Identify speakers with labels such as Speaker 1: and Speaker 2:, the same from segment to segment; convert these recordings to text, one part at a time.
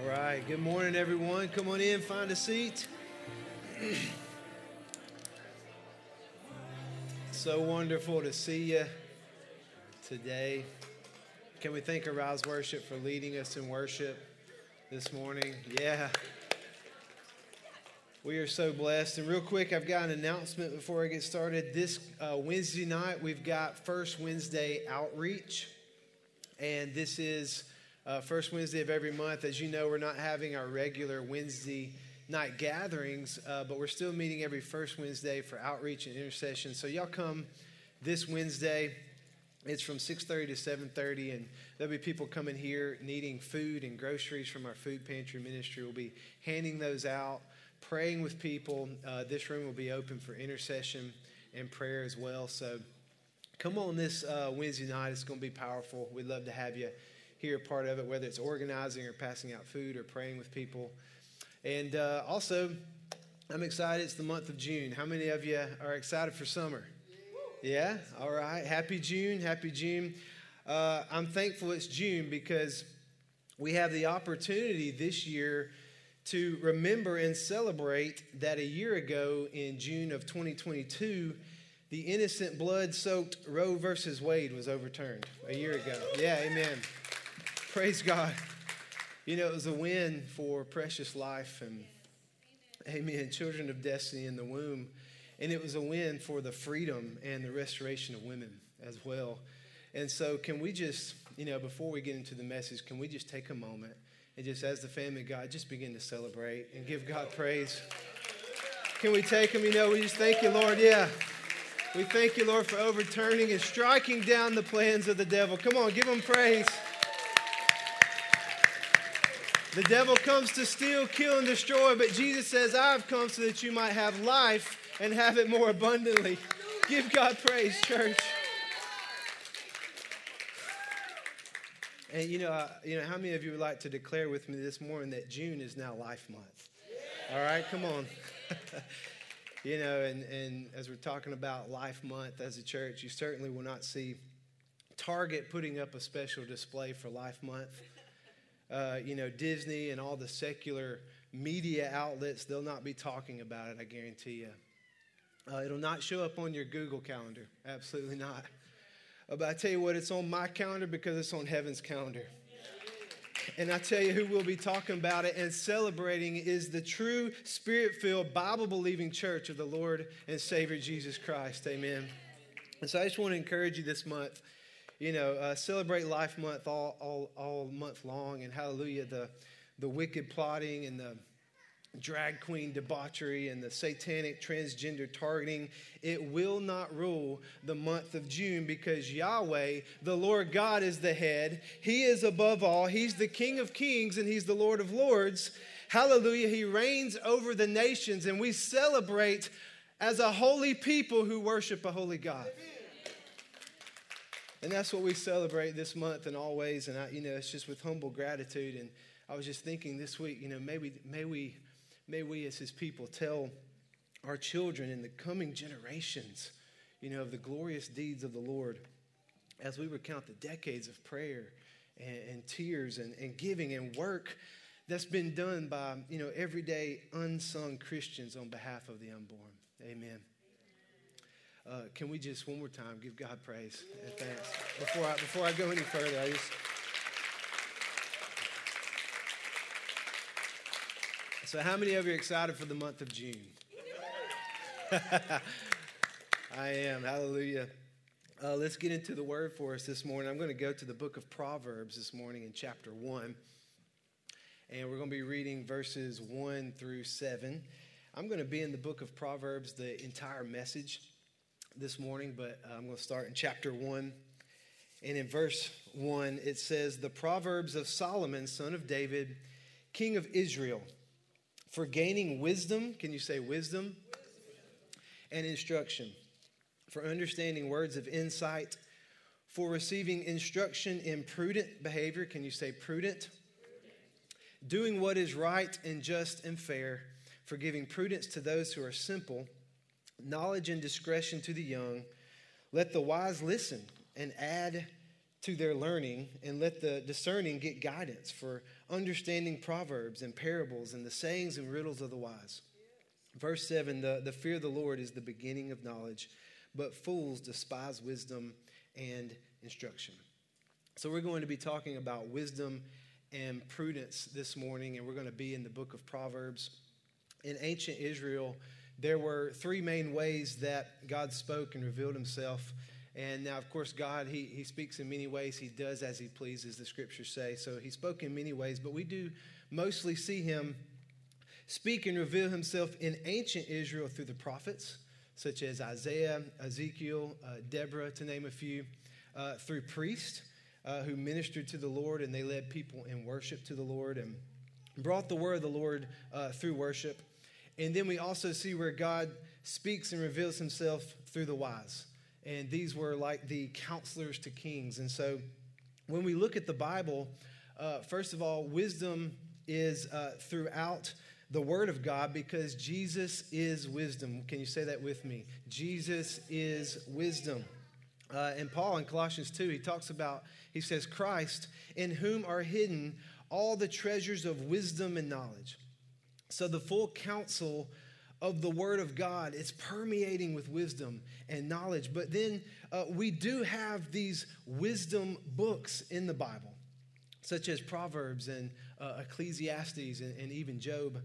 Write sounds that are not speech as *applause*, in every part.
Speaker 1: All right. Good morning, everyone. Come on in, find a seat. so wonderful to see you today. Can we thank Arise Worship for leading us in worship this morning? Yeah. We are so blessed. And real quick, I've got an announcement before I get started. This uh, Wednesday night, we've got First Wednesday Outreach. And this is uh, first Wednesday of every month. As you know, we're not having our regular Wednesday night gatherings, uh, but we're still meeting every first Wednesday for outreach and intercession. So y'all come this Wednesday. It's from 6:30 to 7:30, and there'll be people coming here needing food and groceries from our food pantry ministry. We'll be handing those out, praying with people. Uh, this room will be open for intercession and prayer as well. So come on this uh, Wednesday night. It's going to be powerful. We'd love to have you here part of it, whether it's organizing or passing out food or praying with people. And uh, also, I'm excited. It's the month of June. How many of you are excited for summer? Yeah? All right. Happy June. Happy June. Uh, I'm thankful it's June because we have the opportunity this year to remember and celebrate that a year ago in June of 2022, the innocent blood soaked Roe versus Wade was overturned a year ago. Yeah, amen. Praise God. You know, it was a win for precious life and, amen, children of destiny in the womb. And it was a win for the freedom and the restoration of women as well. And so, can we just, you know, before we get into the message, can we just take a moment and just, as the family of God, just begin to celebrate and give God praise? Can we take them? You know, we just thank you, Lord. Yeah. We thank you, Lord, for overturning and striking down the plans of the devil. Come on, give him praise. The devil comes to steal, kill, and destroy, but Jesus says, I've come so that you might have life and have it more abundantly. Give God praise, church. And you know, uh, you know, how many of you would like to declare with me this morning that June is now Life Month? All right, come on. *laughs* you know, and, and as we're talking about Life Month as a church, you certainly will not see Target putting up a special display for Life Month uh, you know, Disney and all the secular media outlets, they'll not be talking about it, I guarantee you. Uh, it'll not show up on your Google calendar. Absolutely not. Uh, but I tell you what, it's on my calendar because it's on heaven's calendar. And I tell you who will be talking about it and celebrating is the true spirit filled, Bible believing church of the Lord and Savior Jesus Christ. Amen. And so I just want to encourage you this month you know, uh, celebrate Life Month all, all, all month long, and hallelujah, the, the wicked plotting and the drag queen debauchery and the satanic transgender targeting, it will not rule the month of June because Yahweh, the Lord God, is the head. He is above all. He's the King of kings and He's the Lord of lords. Hallelujah. He reigns over the nations, and we celebrate as a holy people who worship a holy God. Amen. And that's what we celebrate this month and always. And I, you know, it's just with humble gratitude. And I was just thinking this week, you know, maybe may we, may we as His people tell our children in the coming generations, you know, of the glorious deeds of the Lord, as we recount the decades of prayer and, and tears and, and giving and work that's been done by you know everyday unsung Christians on behalf of the unborn. Amen. Uh, can we just one more time give God praise and thanks before I, before I go any further? I just so how many of you are excited for the month of June? *laughs* I am. Hallelujah. Uh, let's get into the word for us this morning. I'm going to go to the book of Proverbs this morning in chapter 1. And we're going to be reading verses 1 through 7. I'm going to be in the book of Proverbs the entire message this morning, but uh, I'm going to start in chapter 1. And in verse 1, it says, The Proverbs of Solomon, son of David, king of Israel, for gaining wisdom. Can you say wisdom? And instruction, for understanding words of insight, for receiving instruction in prudent behavior. Can you say prudent? Doing what is right and just and fair, for giving prudence to those who are simple knowledge and discretion to the young. Let the wise listen and add to their learning and let the discerning get guidance for understanding proverbs and parables and the sayings and riddles of the wise. Verse 7 the, the fear of the Lord is the beginning of knowledge, but fools despise wisdom and instruction. So, we're going to be talking about wisdom and prudence this morning, and we're going to be in the book of Proverbs. In ancient Israel, there were three main ways that God spoke and revealed himself. And now, of course, God, he, he speaks in many ways. He does as he pleases, the scriptures say. So he spoke in many ways, but we do mostly see him speak and reveal himself in ancient Israel through the prophets, such as Isaiah, Ezekiel, uh, Deborah, to name a few, uh, through priests uh, who ministered to the Lord and they led people in worship to the Lord and brought the word of the Lord uh, through worship. And then we also see where God speaks and reveals himself through the wise. And these were like the counselors to kings. And so when we look at the Bible, uh, first of all, wisdom is uh, throughout the Word of God because Jesus is wisdom. Can you say that with me? Jesus is wisdom. Uh, and Paul in Colossians 2, he talks about, he says, Christ, in whom are hidden all the treasures of wisdom and knowledge. So the full counsel of the Word of God. It's permeating with wisdom and knowledge. But then uh, we do have these wisdom books in the Bible, such as Proverbs and uh, Ecclesiastes and, and, even Job.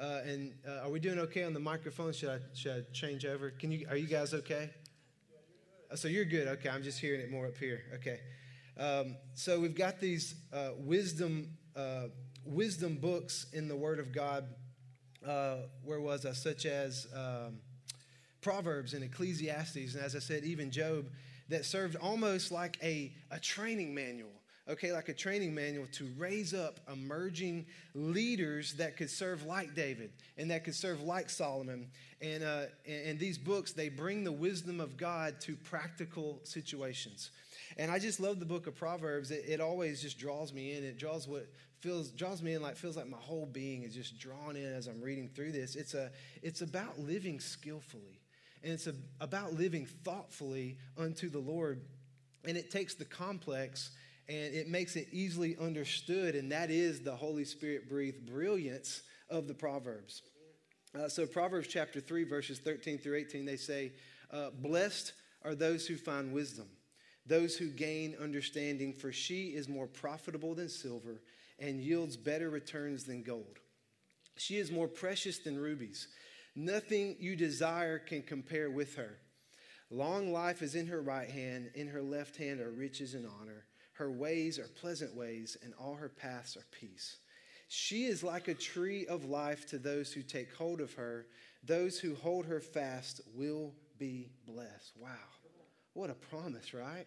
Speaker 1: Uh, and uh, are we doing okay on the microphone? Should I, should I change over? Can you, are you guys okay? Uh, so you're good. Okay, I'm just hearing it more up here. Okay. Um, so we've got these uh, wisdom wisdom books in the Word of God uh, where was I, such as um, Proverbs and Ecclesiastes, and as I said, even Job, that served almost like a, a training manual okay, like a training manual to raise up emerging leaders that could serve like David and that could serve like Solomon. And, uh, and, and, these books, they bring the wisdom of God to practical situations. And I just love the book of Proverbs. It, it always just draws me in. It draws what feels draws me in like feels like my whole being is just drawn in as I'm reading through this. It's a it's about living skillfully. And it's a, about living thoughtfully unto the Lord. And it takes the complex and it makes it easily understood, and that is the Holy Spirit breathed brilliance of the Proverbs. Uh, so, Proverbs chapter 3, verses 13 through 18, they say, uh, Blessed are those who find wisdom, those who gain understanding, for she is more profitable than silver and yields better returns than gold. She is more precious than rubies. Nothing you desire can compare with her. Long life is in her right hand, in her left hand are riches and honor. Her ways are pleasant ways, and all her paths are peace. She is like a tree of life to those who take hold of her. Those who hold her fast will be blessed. Wow. What a promise, right?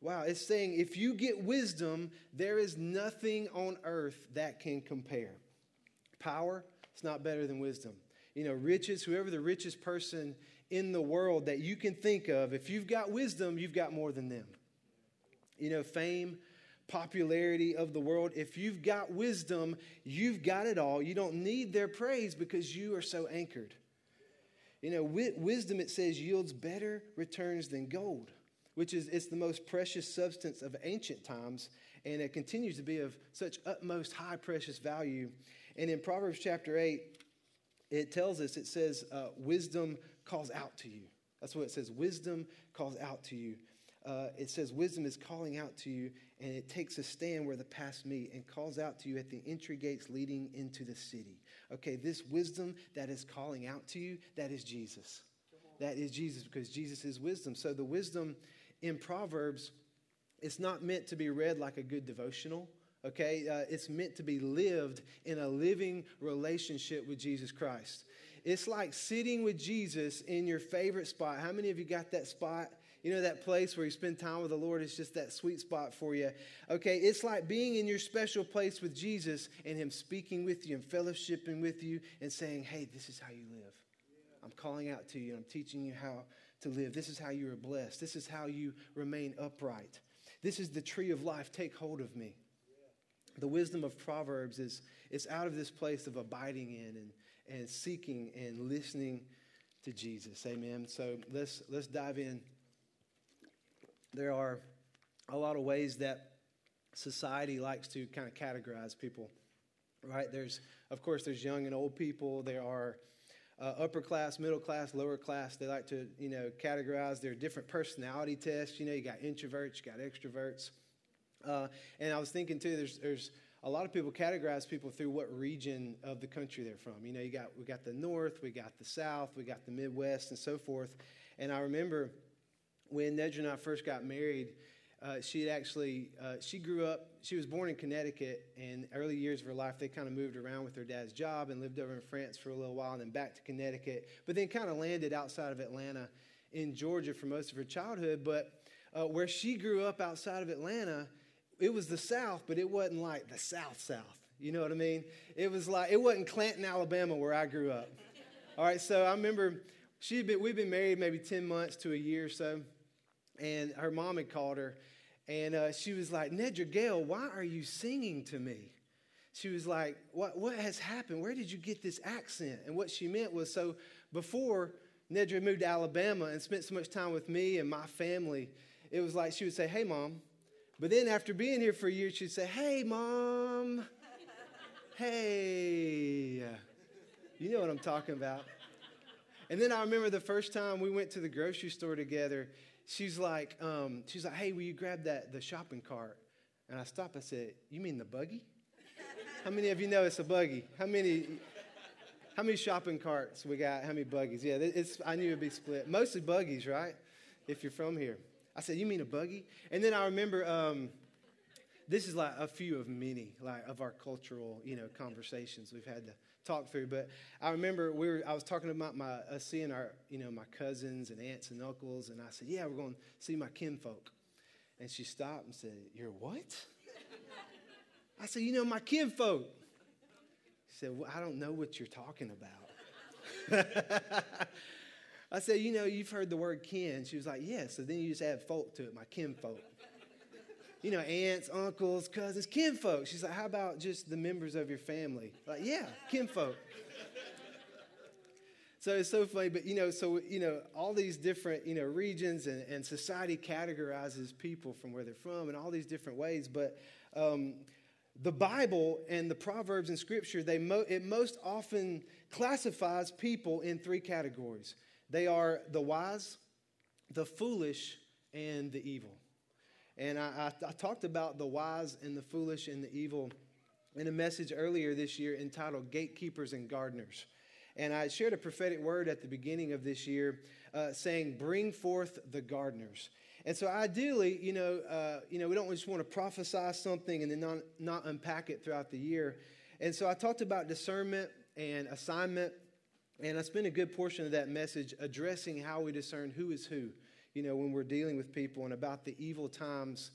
Speaker 1: Wow, it's saying if you get wisdom, there is nothing on earth that can compare. Power, it's not better than wisdom. You know, riches, whoever the richest person in the world that you can think of, if you've got wisdom, you've got more than them. You know, fame, popularity of the world, if you've got wisdom, you've got it all. You don't need their praise because you are so anchored. You know, wisdom, it says, yields better returns than gold which is it's the most precious substance of ancient times, and it continues to be of such utmost high precious value. And in Proverbs chapter 8, it tells us, it says, uh, wisdom calls out to you. That's what it says. Wisdom calls out to you. Uh, it says, wisdom is calling out to you, and it takes a stand where the paths meet and calls out to you at the entry gates leading into the city. Okay, this wisdom that is calling out to you, that is Jesus. That is Jesus because Jesus is wisdom. So the wisdom in Proverbs, it's not meant to be read like a good devotional, okay? Uh, it's meant to be lived in a living relationship with Jesus Christ. It's like sitting with Jesus in your favorite spot. How many of you got that spot? You know, that place where you spend time with the Lord is just that sweet spot for you. Okay, it's like being in your special place with Jesus and Him speaking with you and fellowshipping with you and saying, hey, this is how you live. I'm calling out to you and I'm teaching you how to live. This is how you are blessed. This is how you remain upright. This is the tree of life. Take hold of me. The wisdom of Proverbs is it's out of this place of abiding in and, and seeking and listening to Jesus. Amen. So let's, let's dive in. There are a lot of ways that society likes to kind of categorize people, right? There's, of course, there's young and old people. There are uh, upper class, middle class, lower class. They like to, you know, categorize their different personality tests. You know, you got introverts, you got extroverts. Uh, and I was thinking too, there's, there's a lot of people categorize people through what region of the country they're from. You know, you got we got the north, we got the south, we got the Midwest, and so forth. And I remember when Nedra and I first got married, uh, she had actually uh, she grew up. She was born in Connecticut, and early years of her life they kind of moved around with her dad's job and lived over in France for a little while, and then back to Connecticut. But then kind of landed outside of Atlanta in Georgia for most of her childhood. But uh, where she grew up outside of Atlanta it was the South, but it wasn't like the South South. You know what I mean? It was like it wasn't Clanton, Alabama, where I grew up. All right, so I remember she'd been we'd been married maybe ten months to a year or so, and her mom had called her, and uh, she was like, "Nedra Gale, why are you singing to me?" She was like, "What what has happened? Where did you get this accent?" And what she meant was, so before Nedra moved to Alabama and spent so much time with me and my family, it was like she would say, "Hey, mom." But then after being here for a year, she'd say, Hey, mom. *laughs* hey. You know what I'm talking about. And then I remember the first time we went to the grocery store together, she's like, um, she's like, hey, will you grab that the shopping cart? And I stopped. I said, you mean the buggy? How many of you know it's a buggy? How many? How many shopping carts we got? How many buggies? Yeah, it's, I knew it'd be split. Mostly buggies, right? If you're from here. I said, You mean a buggy? And then I remember um, this is like a few of many like of our cultural, you know, conversations we've had talk through. But I remember we were I was talking about my uh, seeing our, you know, my cousins and aunts and uncles, and I said, Yeah, we're going to see my kinfolk. And she stopped and said, You're what? I said, You know, my kinfolk. She said, well, I don't know what you're talking about. *laughs* I said, You know, you've heard the word kin. She was like. Yeah. So then you just add folk to it, my kinfolk. You know, aunts, uncles, cousins, kinfolk. She's like, How about just the members of your family? Like, yeah, kinfolk. so it's so funny, but you know, so you know, all these different you know regions and, and society categorizes people from where they're from in all these different ways. But um, the Bible and the Proverbs and Scripture, they mo- it most often classifies people in three categories. They are the wise, the foolish, and the evil. And I, I, I, talked about the wise and the foolish and the evil in a message earlier this year entitled Gatekeepers and Gardeners. And I shared a prophetic word at the beginning of this year uh, saying, Bring forth the gardeners. And so ideally, you know, uh, you know, we don't just want to prophesy something and then not, not unpack it throughout the year. And so I talked about discernment and assignment and I spent a good portion of that message addressing how we discern who is who, you know, when we're dealing with people and about the evil times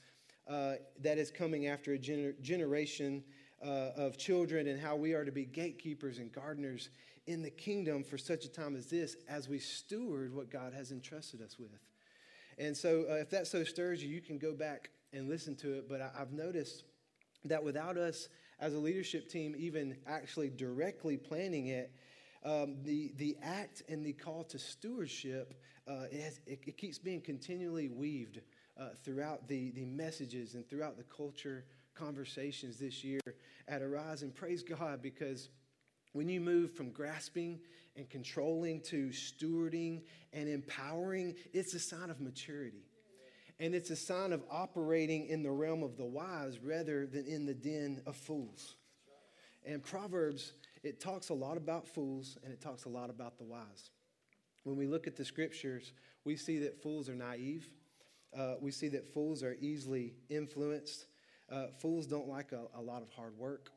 Speaker 1: uh, that is coming after a gener- generation uh, of children and how we are to be gatekeepers and gardeners in the kingdom for such a time as this as we steward what God has entrusted us with. And so, uh, if that so stirs you, you can go back and listen to it. But I, I've noticed that without us as a leadership team even actually directly planning it, um, the, the act and the call to stewardship, uh, it, has, it, it, keeps being continually weaved uh, throughout the, the messages and throughout the culture conversations this year at Arise. And praise God because when you move from grasping and controlling to stewarding and empowering, it's a sign of maturity. And it's a sign of operating in the realm of the wise rather than in the den of fools. And Proverbs it talks a lot about fools and it talks a lot about the wise. When we look at the scriptures, we see that fools are naive. Uh, we see that fools are easily influenced. Uh, fools don't like a, a, lot of hard work.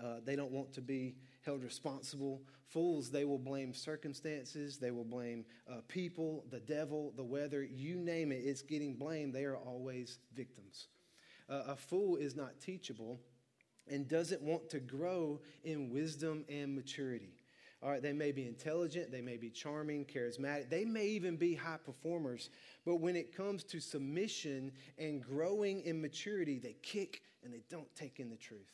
Speaker 1: Uh, they don't want to be held responsible. Fools, they will blame circumstances, they will blame uh, people, the devil, the weather, you name it, it's getting blamed. They are always victims. Uh, a fool is not teachable and doesn't want to grow in wisdom and maturity. All right, they may be intelligent, they may be charming, charismatic, they may even be high performers, but when it comes to submission and growing in maturity, they kick and they don't take in the truth.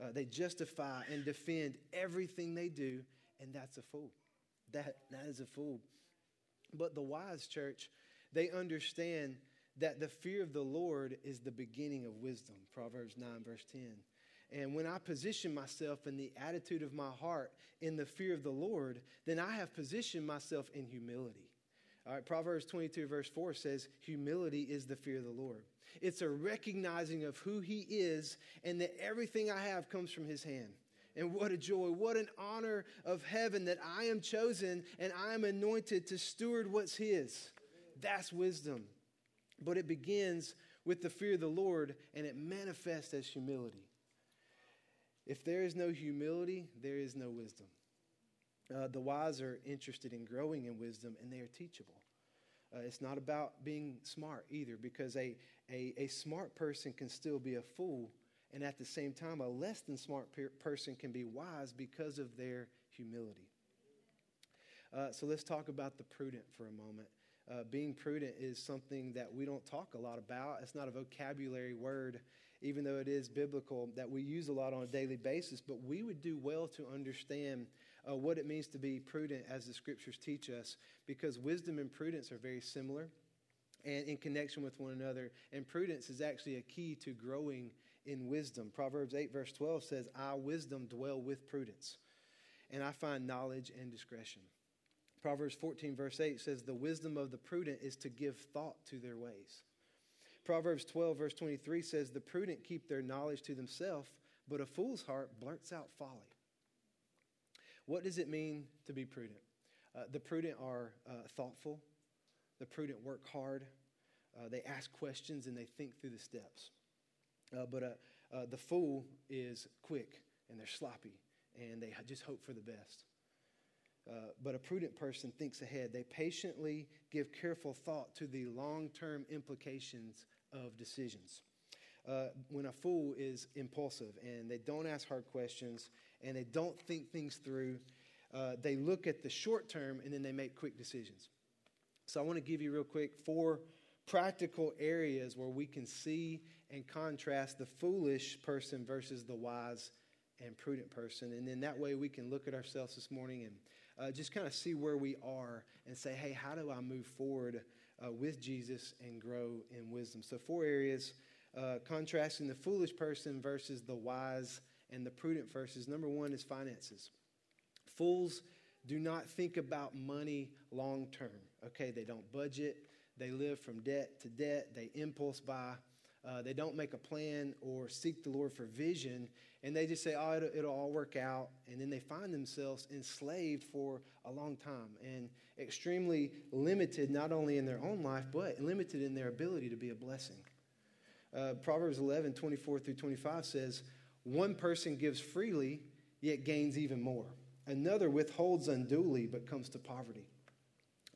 Speaker 1: Uh, they justify and defend everything they do, and that's a fool. That, that is a fool. But the wise church, they understand that the fear of the Lord is the beginning of wisdom. Proverbs 9, verse 10. And when I position myself in the attitude of my heart in the fear of the Lord, then I have positioned myself in humility. All right, Proverbs 22, verse 4 says, Humility is the fear of the Lord. It's a recognizing of who He is and that everything I have comes from His hand. And what a joy, what an honor of heaven that I am chosen and I am anointed to steward what's His. That's wisdom. But it begins with the fear of the Lord and it manifests as humility. If there is no humility, there is no wisdom. Uh, the wise are interested in growing in wisdom and they are teachable. Uh, it's not about being smart either, because a, a, a, smart person can still be a fool, and at the same time, a less than smart per- person can be wise because of their humility. Uh, so let's talk about the prudent for a moment. Uh, being prudent is something that we don't talk a lot about. It's not a vocabulary word, even though it is biblical, that we use a lot on a daily basis. But we would do well to understand uh, what it means to be prudent as the scriptures teach us, because wisdom and prudence are very similar and in connection with one another. And prudence is actually a key to growing in wisdom. Proverbs 8, verse 12 says, I, wisdom, dwell with prudence, and I find knowledge and discretion. Proverbs 14, verse 8 says, The wisdom of the prudent is to give thought to their ways. Proverbs 12, verse 23 says, The prudent keep their knowledge to themselves, but a fool's heart blurts out folly. What does it mean to be prudent? Uh, the prudent are uh, thoughtful, the prudent work hard, uh, they ask questions, and they think through the steps. Uh, but uh, uh, the fool is quick and they're sloppy and they just hope for the best. but a prudent person thinks ahead. They patiently give careful thought to the long term implications of decisions. Uh, when a fool is impulsive and they don't ask hard questions and they don't think things through, uh, they look at the short term and then they make quick decisions. So I want to give you real quick four practical areas where we can see and contrast the foolish person versus the wise and prudent person. And then that way we can look at ourselves this morning and uh, just kind of see where we are and say, hey, how do I move forward uh, with Jesus and grow in wisdom? So, four areas uh, contrasting the foolish person versus the wise and the prudent verses. Number one is finances. Fools do not think about money long term. Okay, they don't budget, they live from debt to debt, they impulse buy. Uh, they don't make a plan or seek the Lord for vision, and they just say, "Oh, it'll, it'll, all work out," and then they find themselves enslaved for a long time and extremely limited, not only in their own life, but limited in their ability to be a blessing. Uh, Proverbs 11, 24 through 25 says, One person gives freely, yet gains even more. Another withholds unduly, but comes to poverty.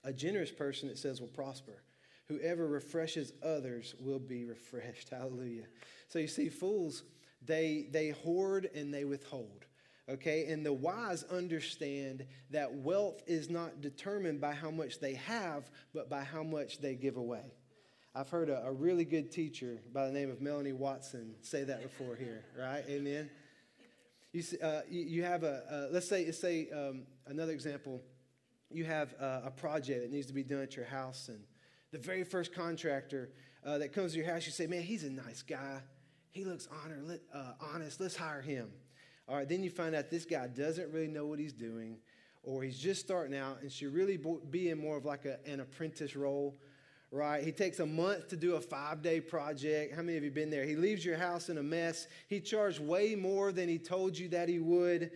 Speaker 1: A generous person, it says, will prosper. Whoever refreshes others will be refreshed. *laughs* Hallelujah. So you see, fools, they, they hoard and they withhold. Okay, and the wise understand that wealth is not determined by how much they have, but by how much they give away. I've heard a, a, really good teacher by the name of Melanie Watson say that before here, right? Amen. You, uh, you, have a, uh, let's say, let's say um, another example. You have a, a, project that needs to be done at your house, and the very first contractor uh, that comes to your house, you say, Man, he's a nice guy. He looks honor, uh, honest. Let's hire him. All right, then you find out this guy doesn't really know what he's doing, or he's just starting out and should really be in more of like a, an apprentice role right? He takes a month to do a five day project. How many of you been there? He leaves your house in a mess. He charged way more than he told you that he would,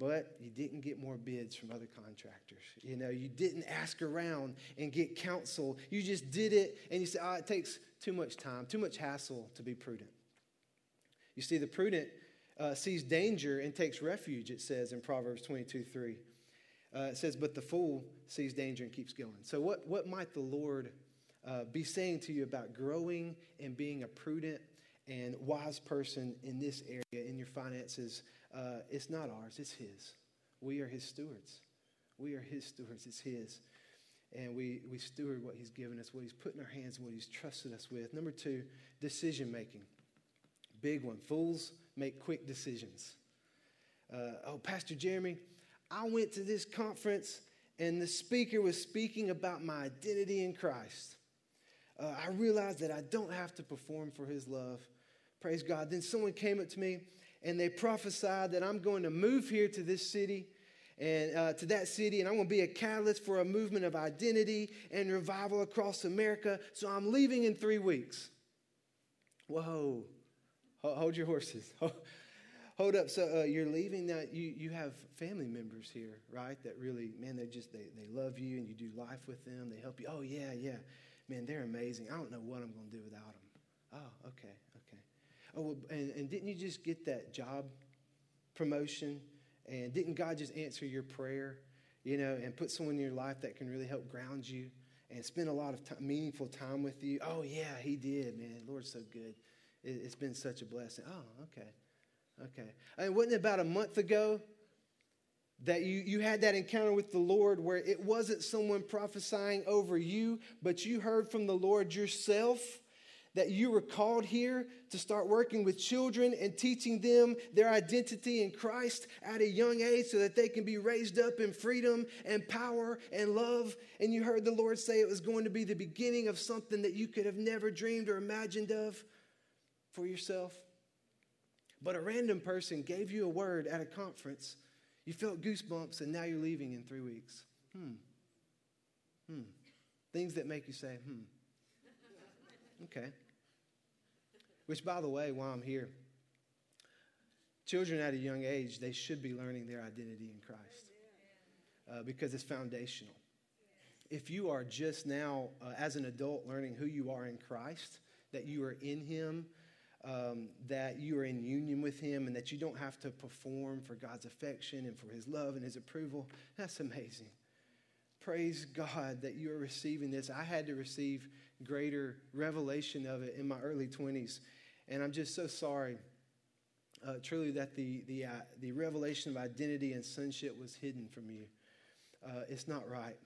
Speaker 1: but you didn't get more bids from other contractors. You know, you didn't ask around and get counsel. You just did it and you said, oh, it takes too much time, too much hassle to be prudent. You see, the prudent uh, sees danger and takes refuge, it says in Proverbs 22 3. Uh, it says, but the fool sees danger and keeps going. So, what, what might the Lord uh, be saying to you about growing and being a prudent and wise person in this area in your finances. Uh, it's not ours, it's His. We are His stewards. We are His stewards, it's His. And we, we steward what He's given us, what He's put in our hands, and what He's trusted us with. Number two, decision making. Big one. Fools make quick decisions. Uh, oh, Pastor Jeremy, I went to this conference and the speaker was speaking about my identity in Christ. uh, I realized that I don't have to perform for his love. Praise God. Then someone came up to me and they prophesied that I'm going to move here to this city and uh, to that city, and I'm going to be a catalyst for a movement of identity and revival across America. So I'm leaving in three weeks. Whoa, hold your horses. *laughs* Hold up. So uh, you're leaving now. You, you have family members here, right? That really, man, they just, they, they love you and you do life with them. They help you. Oh, yeah, yeah. Man, they're amazing. I don't know what I'm going to do without them. Oh, okay, okay. Oh, well, and, and didn't you just get that job promotion? And didn't God just answer your prayer, you know, and put someone in your life that can really help ground you and spend a lot of time, meaningful time with you? Oh, yeah, He did, man. Lord's so good. It, it's been such a blessing. Oh, okay. Okay. And wasn't it about a month ago that you, you had that encounter with the Lord where it wasn't someone prophesying over you, but you heard from the Lord yourself that you were called here to start working with children and teaching them their identity in Christ at a young age so that they can be raised up in freedom and power and love. And you heard the Lord say it was going to be the beginning of something that you could have never dreamed or imagined of for yourself. But a random person gave you a word at a conference, you felt goosebumps, and now you're leaving in three weeks. Hmm. Hmm. Things that make you say, hmm. Okay. Which, by the way, while I'm here, children at a young age, they should be learning their identity in Christ uh, because it's foundational. If you are just now, uh, as an adult, learning who you are in Christ, that you are in Him, um, that you are in union with Him, and that you don't have to perform for God's affection and for His love and His approval, that's amazing. Praise God that you are receiving this. I had to receive greater revelation of it in my early 20s. And I'm just so sorry, uh, truly, that the, the, uh, the revelation of identity and sonship was hidden from you. Uh, it's not right.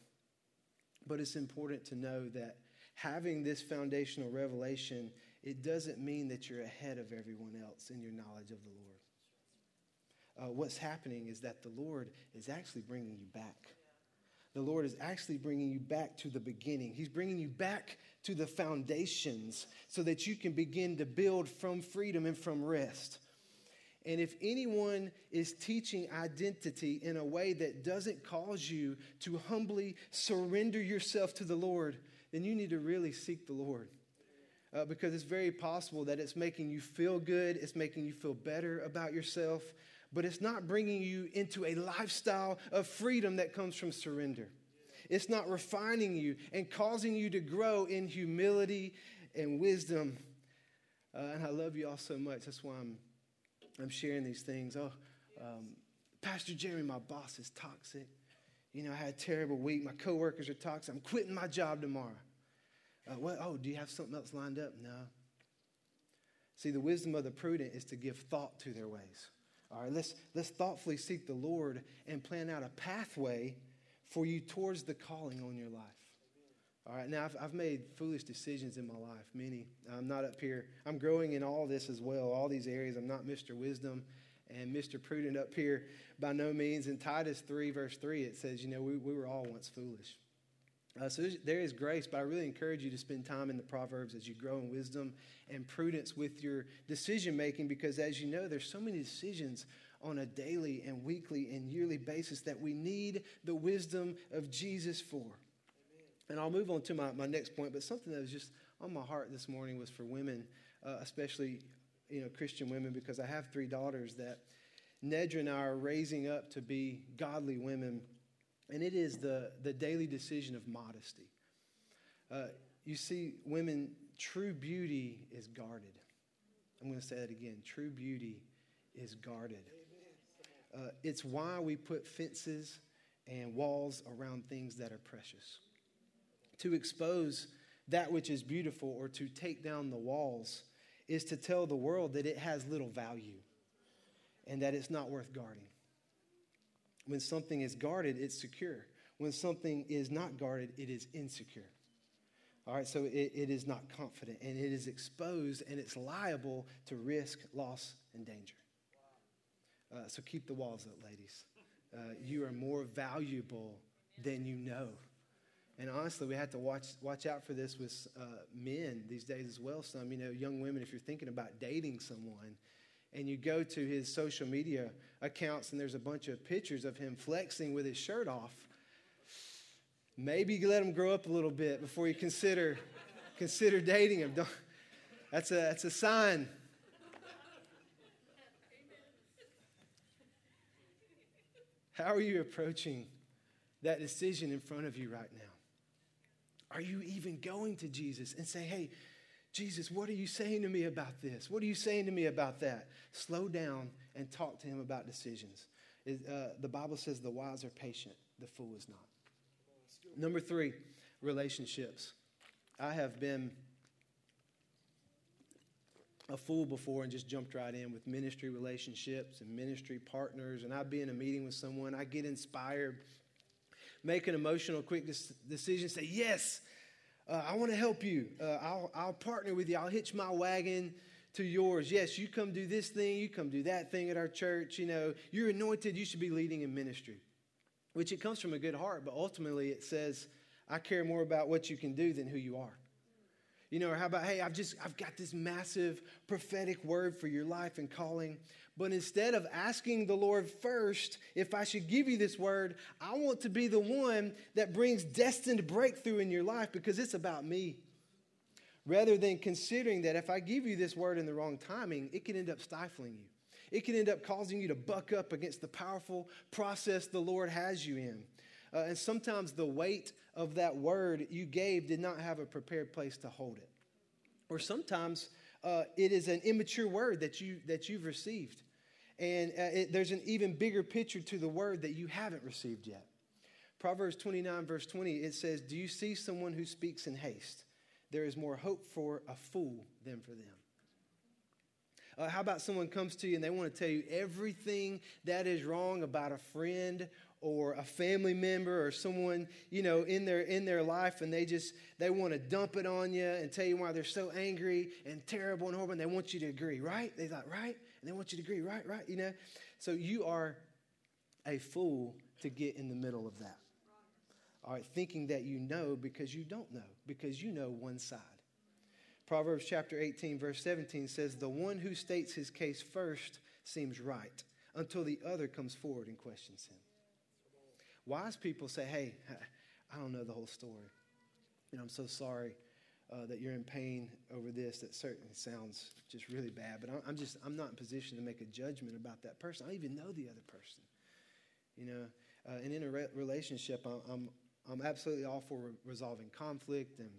Speaker 1: But it's important to know that having this foundational revelation, it doesn't mean that you're ahead of everyone else in your knowledge of the Lord. Uh, what's happening is that the Lord is actually bringing you back the Lord is actually bringing you back to the beginning. He's bringing you back to the foundations so that you can begin to build from freedom and from rest. And if anyone is teaching identity in a way that doesn't cause you to humbly surrender yourself to the Lord, then you need to really seek the Lord. Uh, because it's very possible that it's making you feel good, it's making you feel better about yourself, but it's not bringing you into a lifestyle of freedom that comes from surrender. It's not refining you and causing you to grow in humility and wisdom. Uh, and I love you all so much. That's why I'm, I'm sharing these things. Oh, um, Pastor Jeremy, my boss is toxic. You know, I had a terrible week. My coworkers are toxic. I'm quitting my job tomorrow. Uh, what? Oh, do you have something else lined up? No. See, the wisdom of the prudent is to give thought to their ways. All right, let's, let's thoughtfully seek the Lord and plan out a pathway for you towards the calling on your life. All right, now I've, I've made foolish decisions in my life, many. I'm not up here. I'm growing in all this as well, all these areas. I'm not Mr. Wisdom and Mr. Prudent up here by no means. In Titus 3, verse 3, it says, you know, we, we were all once foolish. Uh, so there is grace, but I really encourage you to spend time in the Proverbs as you grow in wisdom and prudence with your decision making because, as you know, there's so many decisions on a daily and weekly and yearly basis that we need the wisdom of Jesus for. Amen. And I'll move on to my, my next point, but something that was just on my heart this morning was for women, uh, especially you know Christian women, because I have three daughters that Nedra and I are raising up to be godly women and it is the, the daily decision of modesty. Uh, you see, women, true beauty is guarded. I'm going to say that again. True beauty is guarded. Uh, it's why we put fences and walls around things that are precious. To expose that which is beautiful or to take down the walls is to tell the world that it has little value and that it's not worth guarding. When something is guarded, it's secure. When something is not guarded, it is insecure. All right, so it, it is not confident and it is exposed and it's liable to risk, loss, and danger. Uh, so keep the walls up, ladies. Uh, you are more valuable than you know. And honestly, we have to watch, watch out for this with uh, men these days as well. Some, you know, young women, if you're thinking about dating someone, and you go to his social media accounts and there's a bunch of pictures of him flexing with his shirt off, maybe let him grow up a little bit before you consider, *laughs* consider dating him. Don't, that's, a, that's a sign. How are you approaching that decision in front of you right now? Are you even going to Jesus and say, hey, Jesus, what are you saying to me about this? What are you saying to me about that? Slow down and talk to him about decisions. Uh, the Bible says the wise are patient, the fool is not. Number three, relationships. I have been a fool before and just jumped right in with ministry relationships and ministry partners. And I'd be in a meeting with someone, I get inspired, make an emotional, quick decision, say, Yes, uh, I want to help you. Uh, I'll, I'll partner with you. I'll hitch my wagon to yours. Yes, you come do this thing, you come do that thing at our church. You know, you're anointed, you should be leading in ministry, which it comes from a good heart, but ultimately it says, I care more about what you can do than who you are. You know, or how about, hey, I've just, I've got this massive prophetic word for your life and calling. But instead of asking the Lord first if I should give you this word, I want to be the one that brings destined breakthrough in your life because it's about me. Rather than considering that if I give you this word in the wrong timing, it can end up stifling you. It can end up causing you to buck up against the powerful process the Lord has you in. Uh, and sometimes the weight of that word you gave did not have a prepared place to hold it. Or sometimes uh, it is an immature word that, you, that you've received. And uh, it, there's an even bigger picture to the word that you haven't received yet. Proverbs 29, verse 20, it says, Do you see someone who speaks in haste? There is more hope for a fool than for them. Uh, how about someone comes to you and they want to tell you everything that is wrong about a friend or a family member or someone you know in their in their life and they just they want to dump it on you and tell you why they're so angry and terrible and horrible and they want you to agree right? They thought right? And they want you to agree right right you know? So you are a fool to get in the middle of that. All right thinking that you know because you don't know because you know one side. Proverbs chapter 18 verse 17 says the one who states his case first seems right until the other comes forward and questions him Wise people say, hey, *laughs* I don't know the whole story. And I'm so sorry uh, that you're in pain over this. That certainly sounds just really bad. But I'm just, I'm not in position to make a judgment about that person. I don't even know the other person. You know, uh, and in a re- relationship, I'm, I'm, I'm, absolutely all for re- resolving conflict and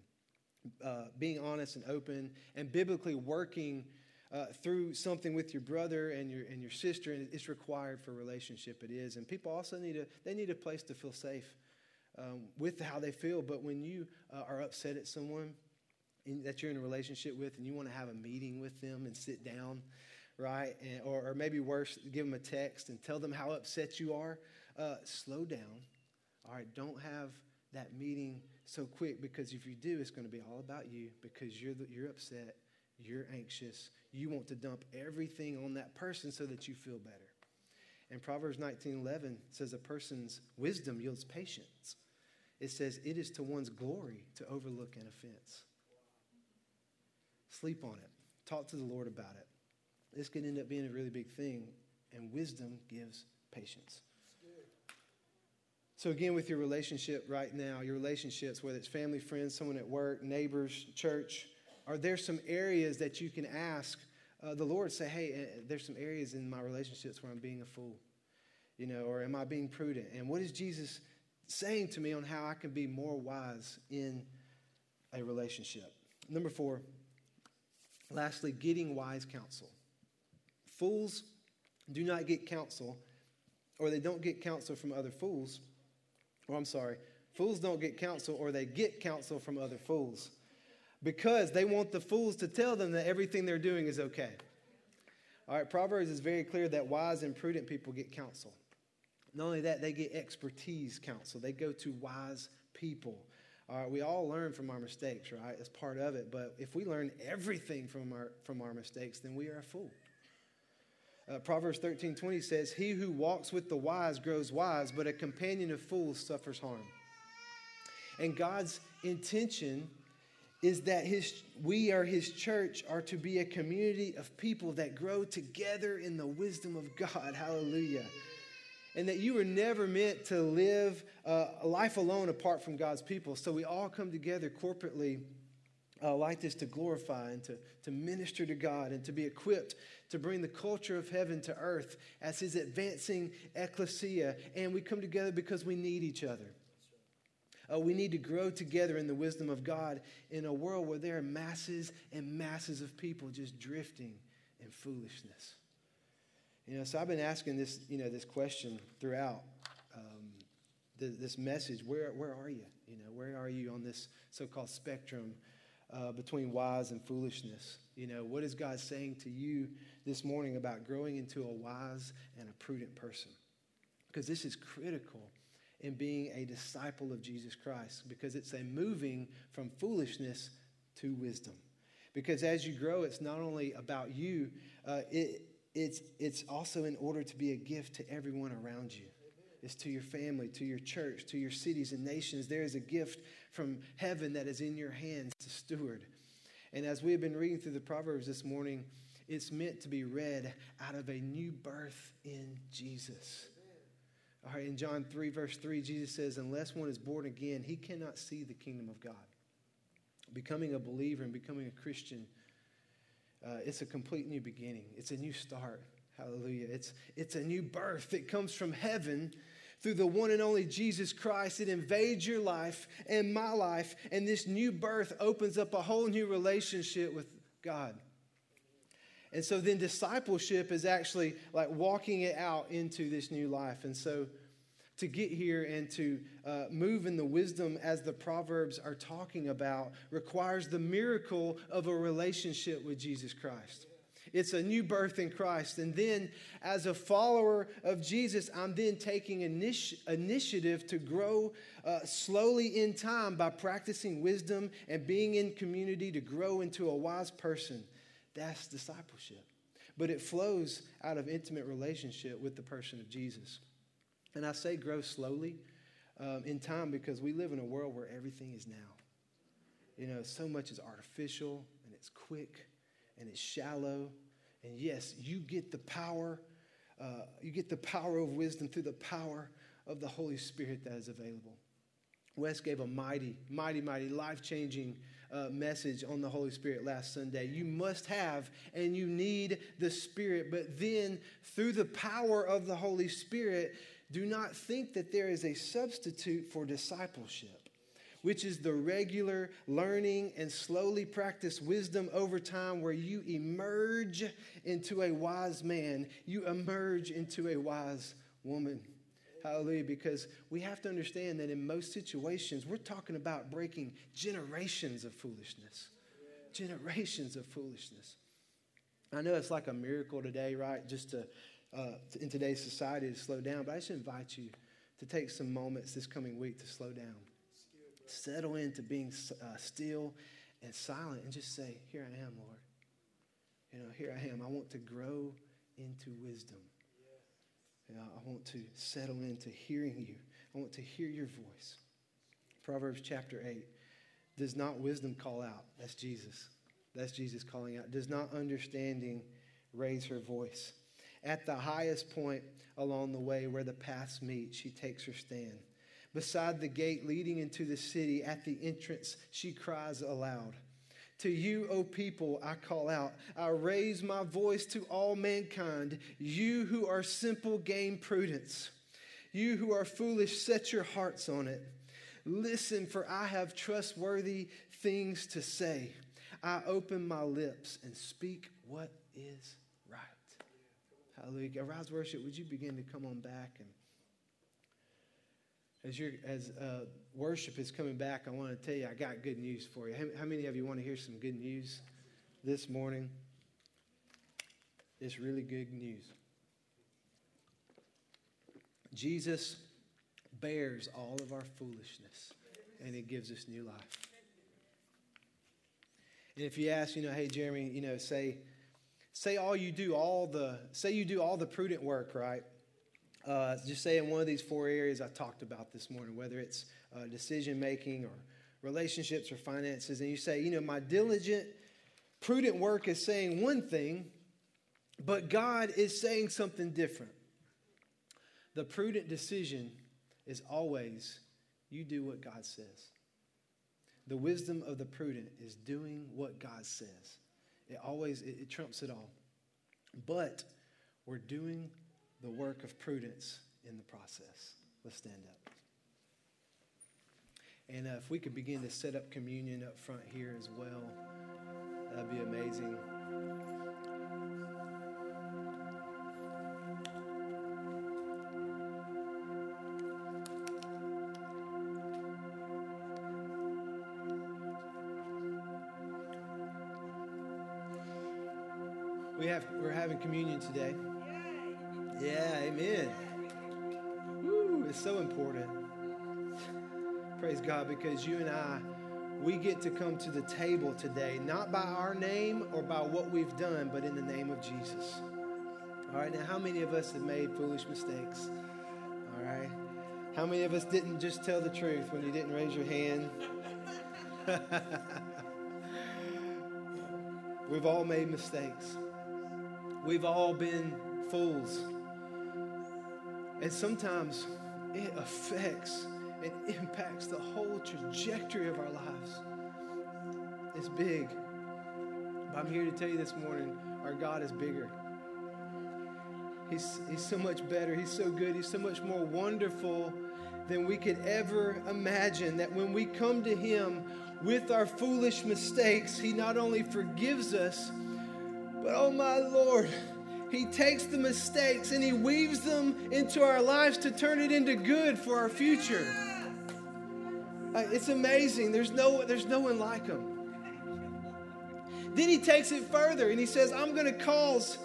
Speaker 1: uh, being honest and open and biblically working uh, through something with your brother and your, and your sister, and it's required for relationship. It is. And people also need a, they need a place to feel safe um, with how they feel. But when you uh, are upset at someone in, that you're in a relationship with and you want to have a meeting with them and sit down, right? And, or, or, maybe worse, give them a text and tell them how upset you are, uh, slow down. All right, don't have that meeting so quick because if you do, it's going to be all about you because you're, the, you're upset, you're anxious, you want to dump everything on that person so that you feel better. And Proverbs 19:11 says a person's wisdom yields patience. It says it is to one's glory to overlook an offense. Sleep on it. Talk to the Lord about it. This could end up being a really big thing, and wisdom gives patience. So, again, with your relationship right now, your relationships, whether it's family, friends, someone at work, neighbors, church, are there some areas that you can ask uh, the Lord, say, hey, uh, there's some areas in my relationships where I'm being a fool, you know, or am I being prudent? And what is Jesus saying to me on how I can be more wise in a relationship? Number four, lastly, getting wise counsel. Fools do not get counsel, or they don't get counsel from other fools. Or I'm sorry, fools don't get counsel, or they get counsel from other fools because they want the fools to tell them that everything they're doing is okay. All right, Proverbs is very clear that wise and prudent people get counsel. Not only that, they get expertise counsel. They go to wise people. All right, we all learn from our mistakes, right? It's part of it. But if we learn everything from our, from our mistakes, then we are a fool. Uh, Proverbs 13 20 says, He who walks with the wise grows wise, but a companion of fools suffers harm. And God's intention is that his, we are his church are to be a community of people that grow together in the wisdom of God. *laughs* Hallelujah. And that you were never meant to live uh, a life alone apart from God's people. So we all come together corporately uh, like this to glorify and to, to minister to God and to be equipped to bring the culture of heaven to earth as his advancing ecclesia. And we come together because we need each other. Uh, we need to grow together in the wisdom of God in a world where there are masses and masses of people just drifting in foolishness. You know, so I've been asking this, you know, this question throughout um, the, this message. Where, where are you? You know, where are you on this so-called spectrum uh, between wise and foolishness? You know, what is God saying to you this morning about growing into a wise and a prudent person? Because this is critical in being a disciple of Jesus Christ because it's a moving from foolishness to wisdom. Because as you grow, it's not only about you, uh, it, it's, it's also in order to be a gift to everyone around you. It's to your family, to your church, to your cities and nations. There is a gift from heaven that is in your hands to steward. And as we have been reading through the Proverbs this morning, it's meant to be read out of a new birth in Jesus. All right, in John 3, verse 3, Jesus says, Unless one is born again, he cannot see the kingdom of God. Becoming a believer and becoming a Christian, uh, it's a complete new beginning. It's a new start. Hallelujah. It's, it's a new birth. It comes from heaven through the one and only Jesus Christ. It invades your life and my life, and this new birth opens up a whole new relationship with God. And so then discipleship is actually like walking it out into this new life. And so to get here and to uh, move in the wisdom as the Proverbs are talking about requires the miracle of a relationship with Jesus Christ. It's a new birth in Christ. And then, as a follower of Jesus, I'm then taking initi- initiative to grow uh, slowly in time by practicing wisdom and being in community to grow into a wise person that's discipleship. But it flows out of intimate relationship with the person of Jesus. And I say grow slowly um, in time because we live in a world where everything is now. You know, so much is artificial and it's quick and it's shallow. And yes, you get the power, uh, you get the power of wisdom through the power of the Holy Spirit that is available. Wes gave a mighty, mighty, mighty, life changing uh, message on the Holy Spirit last Sunday. You must have and you need the Spirit, but then through the power of the Holy Spirit, do not think that there is a substitute for discipleship, which is the regular learning and slowly practice wisdom over time where you emerge into a wise man, you emerge into a wise woman. Hallelujah. Because we have to understand that in most situations, we're talking about breaking generations of foolishness. Generations of foolishness. I know it's like a miracle today, right? Just to, uh, in today's society to slow down, but I just invite you to take some moments this coming week to slow down. Settle into being uh, still and silent and just say, Here I am, Lord. You know, here I am. I want to grow into wisdom. I want to settle into hearing you. I want to hear your voice. Proverbs chapter 8. Does not wisdom call out? That's Jesus. That's Jesus calling out. Does not understanding raise her voice? At the highest point along the way where the paths meet, she takes her stand. Beside the gate leading into the city, at the entrance, she cries aloud. To you, O people, I call out. I raise my voice to all mankind. You who are simple, gain prudence. You who are foolish, set your hearts on it. Listen, for I have trustworthy things to say. I open my lips and speak what is right. Hallelujah. Arise Worship, would you begin to come on back and as, you as uh, worship is coming back, I want to tell you I got good news for you. How, how many of you want to hear some good news this morning? It's really good news. Jesus bears all of our foolishness and it gives us new life. And if you ask, you know, hey Jeremy, you know, say say all you do all the say you do all the prudent work, right? Uh, just say in one of these four areas I talked about this morning, whether it's uh, decision making or relationships or finances, and you say, you know, my diligent, prudent work is saying one thing, but God is saying something different. The prudent decision is always you do what God says. The wisdom of the prudent is doing what God says. It always it, it trumps it all. But we're doing the work of prudence in the process. Let's stand up. And uh, if we could begin to set up communion up front here as well, that'd be amazing. We have, we're having communion today. Yeah, amen. Woo, it's so important. Praise God, because you and I, we get to come to the table today, not by our name or by what we've done, but in the name of Jesus. All right, now, how many of us have made foolish mistakes? All right. How many of us didn't just tell the truth when you didn't raise your hand? *laughs* We've all made mistakes. We've all been fools. And sometimes it affects and impacts the whole trajectory of our lives. It's big. But I'm here to tell you this morning our God is bigger. He's, he's so much better. He's so good. He's so much more wonderful than we could ever imagine. That when we come to Him with our foolish mistakes, He not only forgives us, but oh my Lord, he takes the mistakes and he weaves them into our lives to turn it into good for our future. Uh, it's amazing. There's no, there's no one like him. Then he takes it further and he says, I'm going to cause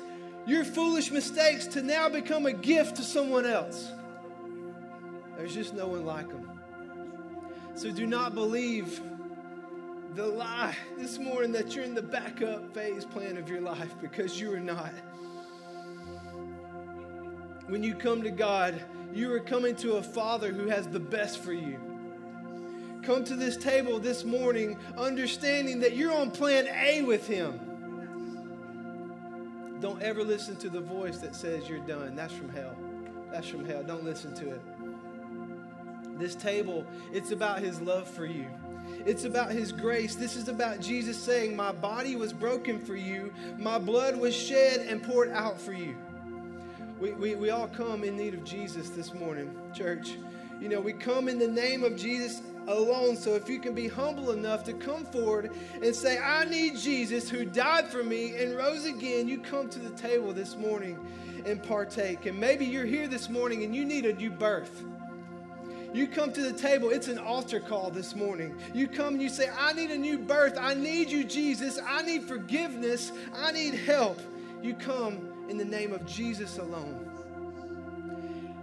Speaker 1: your foolish mistakes to now become a gift to someone else. There's just no one like him. So do not believe the lie this morning that you're in the backup phase plan of your life because you are not when you come to God, you are coming to a Father who has the best for you. Come to this table this morning understanding that you're on plan A with Him. Don't ever listen to the voice that says you're done. That's from hell. That's from hell. Don't listen to it. This table, it's about His love for you. It's about His grace. This is about Jesus saying, My body was broken for you, my blood was shed and poured out for you. We, we, we all come in need of Jesus this morning, church. You know, we come in the name of Jesus alone. So if you can be humble enough to come forward and say, I need Jesus who died for me and rose again, you come to the table this morning and partake. And maybe you're here this morning and you need a new birth. You come to the table, it's an altar call this morning. You come and you say, I need a new birth. I need you, Jesus. I need forgiveness. I need help. You come in the name of Jesus alone.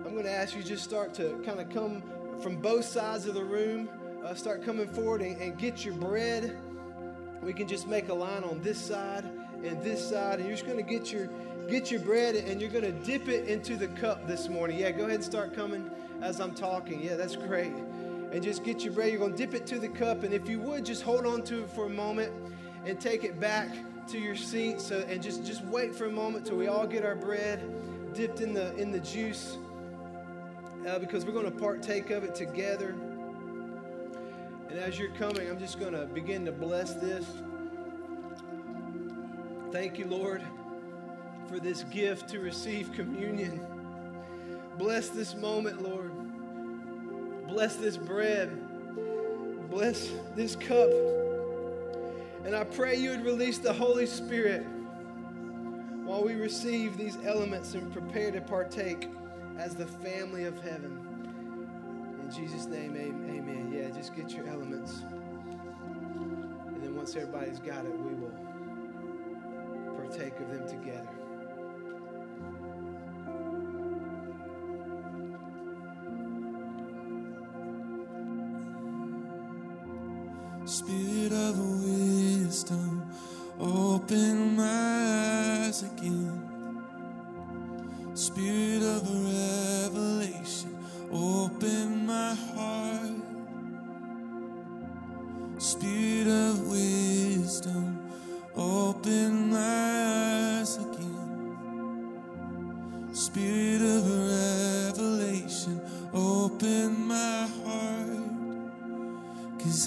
Speaker 1: I'm going to ask you just start to kind of come from both sides of the room, uh, start coming forward and, and get your bread. We can just make a line on this side and this side, and you're just going to get your get your bread and you're going to dip it into the cup this morning. Yeah, go ahead and start coming as I'm talking. Yeah, that's great. And just get your bread. You're going to dip it to the cup, and if you would, just hold on to it for a moment and take it back to your seat so, and just, just wait for a moment till we all get our bread dipped in the, in the juice uh, because we're going to partake of it together. And as you're coming, I'm just going to begin to bless this. Thank you, Lord, for this gift to receive communion. Bless this moment, Lord. Bless this bread. Bless this cup. And I pray you would release the Holy Spirit while we receive these elements and prepare to partake as the family of heaven. In Jesus' name, amen. Yeah, just get your elements. And then once everybody's got it, we will partake of them together.
Speaker 2: Spirit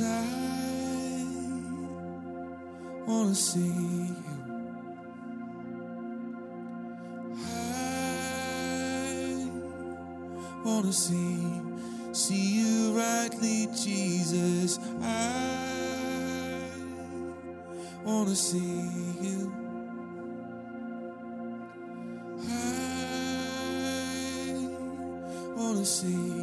Speaker 2: I wanna see you. I wanna see, see you rightly, Jesus. I wanna see you. I wanna see,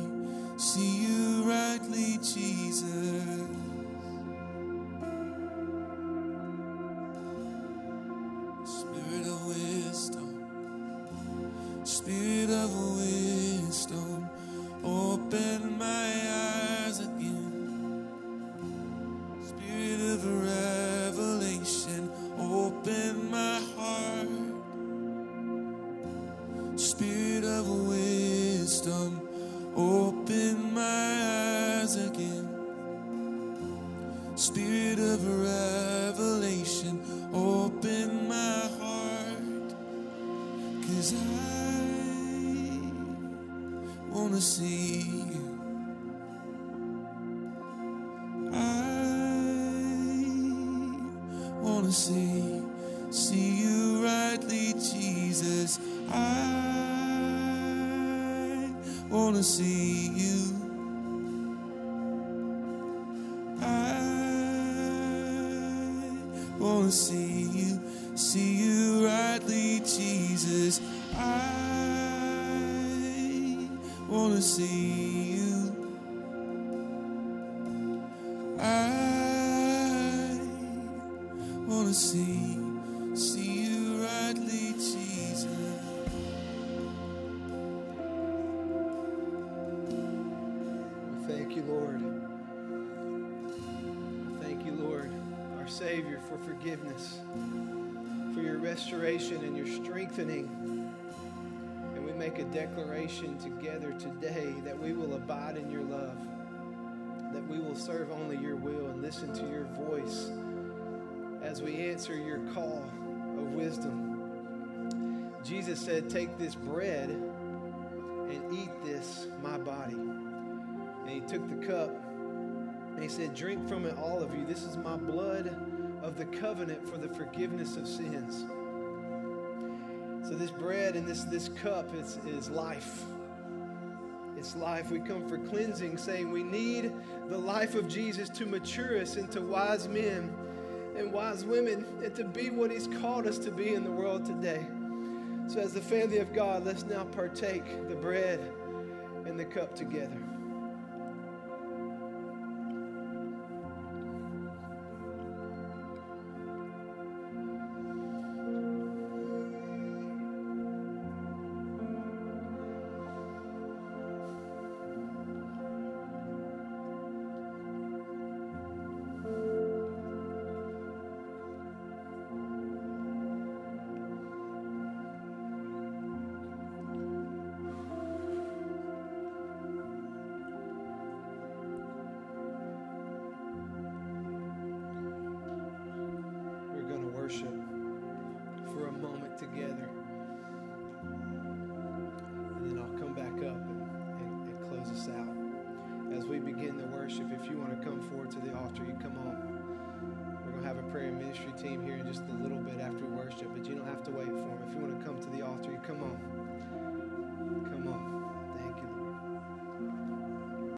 Speaker 2: wanna see, see you rightly, Jesus. I wanna see you. I wanna see you, see you rightly, Jesus. I wanna see you. See, see you rightly, Jesus.
Speaker 1: We thank you, Lord. Thank you, Lord, our Savior, for forgiveness, for your restoration and your strengthening. And we make a declaration together today that we will abide in your love, that we will serve only your will and listen to your voice as we answer your call of wisdom. Jesus said, Take this bread and eat this, my body. And he took the cup and he said, Drink from it, all of you. This is my blood of the covenant for the forgiveness of sins. So this bread and this, this cup is, is life. It's life. We come for cleansing, saying we need the life of Jesus to mature us into wise men and wise women and to be what he's called us to be in the world today. So as the family of God, let's now partake the bread and the cup together.